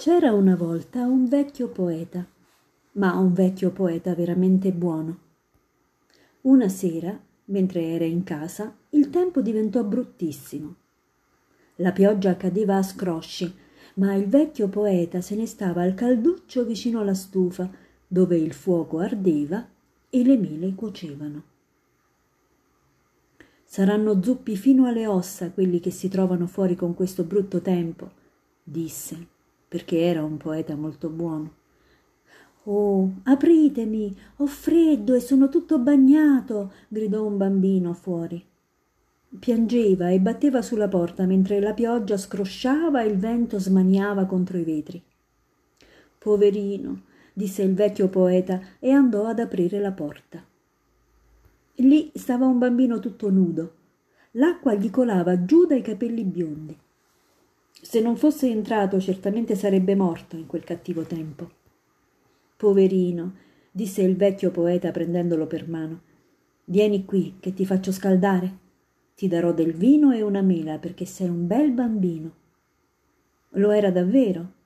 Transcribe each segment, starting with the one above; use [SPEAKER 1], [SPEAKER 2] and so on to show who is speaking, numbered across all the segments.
[SPEAKER 1] C'era una volta un vecchio poeta, ma un vecchio poeta veramente buono. Una sera, mentre era in casa, il tempo diventò bruttissimo. La pioggia cadeva a scrosci, ma il vecchio poeta se ne stava al calduccio vicino alla stufa, dove il fuoco ardeva e le mele cuocevano. Saranno zuppi fino alle ossa quelli che si trovano fuori con questo brutto tempo, disse, perché era un poeta molto buono. Oh, apritemi, ho freddo e sono tutto bagnato, gridò un bambino fuori. Piangeva e batteva sulla porta mentre la pioggia scrosciava e il vento smaniava contro i vetri. Poverino, disse il vecchio poeta e andò ad aprire la porta. Lì stava un bambino tutto nudo. L'acqua gli colava giù dai capelli biondi. Se non fosse entrato certamente sarebbe morto in quel cattivo tempo. Poverino, disse il vecchio poeta prendendolo per mano. Vieni qui, che ti faccio scaldare. Ti darò del vino e una mela perché sei un bel bambino. Lo era davvero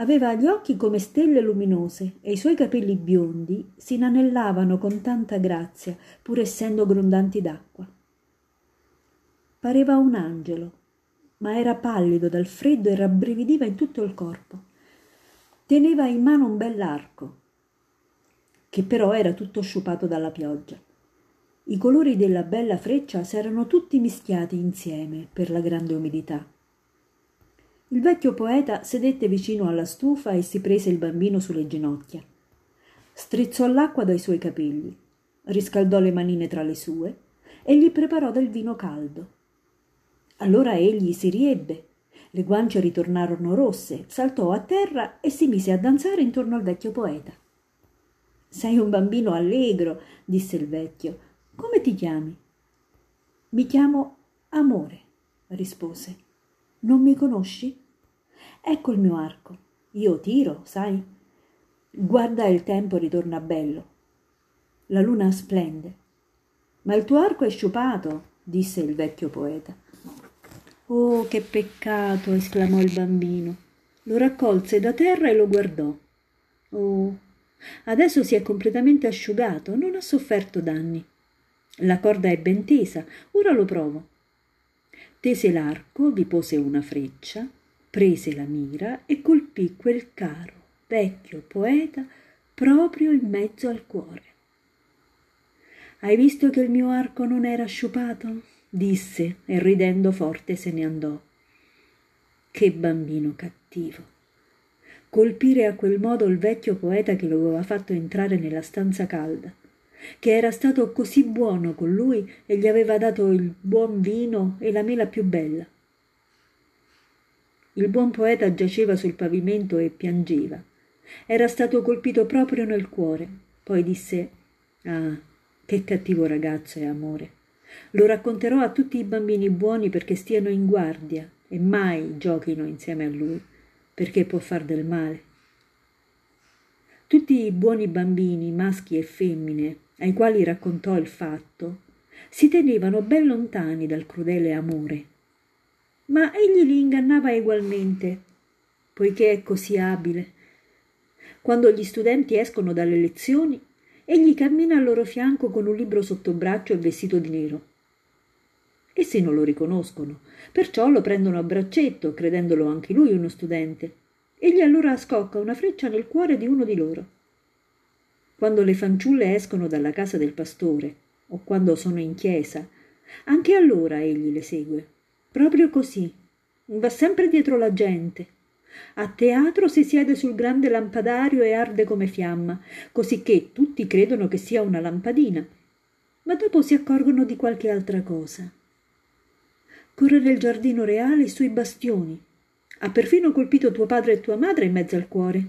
[SPEAKER 1] Aveva gli occhi come stelle luminose e i suoi capelli biondi si inanellavano con tanta grazia, pur essendo grondanti d'acqua. Pareva un angelo, ma era pallido dal freddo e rabbrividiva in tutto il corpo. Teneva in mano un bell'arco, che però era tutto sciupato dalla pioggia. I colori della bella freccia s'erano tutti mischiati insieme per la grande umidità. Il vecchio poeta sedette vicino alla stufa e si prese il bambino sulle ginocchia. Strizzò l'acqua dai suoi capelli, riscaldò le manine tra le sue e gli preparò del vino caldo. Allora egli si riebbe, le guance ritornarono rosse, saltò a terra e si mise a danzare intorno al vecchio poeta. Sei un bambino allegro, disse il vecchio. Come ti chiami? Mi chiamo Amore, rispose. Non mi conosci? Ecco il mio arco. Io tiro, sai? Guarda il tempo ritorna bello. La luna splende. Ma il tuo arco è sciupato, disse il vecchio poeta. Oh, che peccato! esclamò il bambino. Lo raccolse da terra e lo guardò. Oh, adesso si è completamente asciugato, non ha sofferto danni. La corda è ben tesa, ora lo provo tese l'arco, vi pose una freccia, prese la mira e colpì quel caro vecchio poeta proprio in mezzo al cuore. Hai visto che il mio arco non era sciupato? Disse e ridendo forte se ne andò. Che bambino cattivo! Colpire a quel modo il vecchio poeta che lo aveva fatto entrare nella stanza calda che era stato così buono con lui e gli aveva dato il buon vino e la mela più bella. Il buon poeta giaceva sul pavimento e piangeva. Era stato colpito proprio nel cuore. Poi disse Ah, che cattivo ragazzo è amore. Lo racconterò a tutti i bambini buoni perché stiano in guardia e mai giochino insieme a lui, perché può far del male. Tutti i buoni bambini, maschi e femmine, ai quali raccontò il fatto, si tenevano ben lontani dal crudele amore. Ma egli li ingannava egualmente, poiché è così abile. Quando gli studenti escono dalle lezioni, egli cammina al loro fianco con un libro sotto braccio e vestito di nero. Essi non lo riconoscono, perciò lo prendono a braccetto, credendolo anche lui uno studente. Egli allora scocca una freccia nel cuore di uno di loro quando le fanciulle escono dalla casa del pastore o quando sono in chiesa, anche allora egli le segue. Proprio così. Va sempre dietro la gente. A teatro si siede sul grande lampadario e arde come fiamma, cosicché tutti credono che sia una lampadina, ma dopo si accorgono di qualche altra cosa. Corre nel giardino reale sui bastioni. Ha perfino colpito tuo padre e tua madre in mezzo al cuore.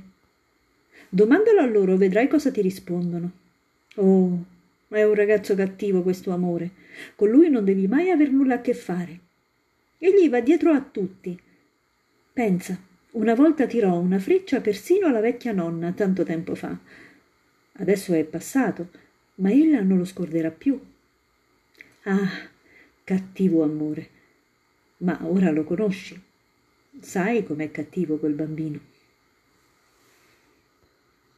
[SPEAKER 1] Domandalo a loro, vedrai cosa ti rispondono. Oh, è un ragazzo cattivo questo amore. Con lui non devi mai aver nulla a che fare. Egli va dietro a tutti. Pensa, una volta tirò una freccia persino alla vecchia nonna tanto tempo fa. Adesso è passato, ma ella non lo scorderà più. Ah, cattivo amore. Ma ora lo conosci. Sai com'è cattivo quel bambino.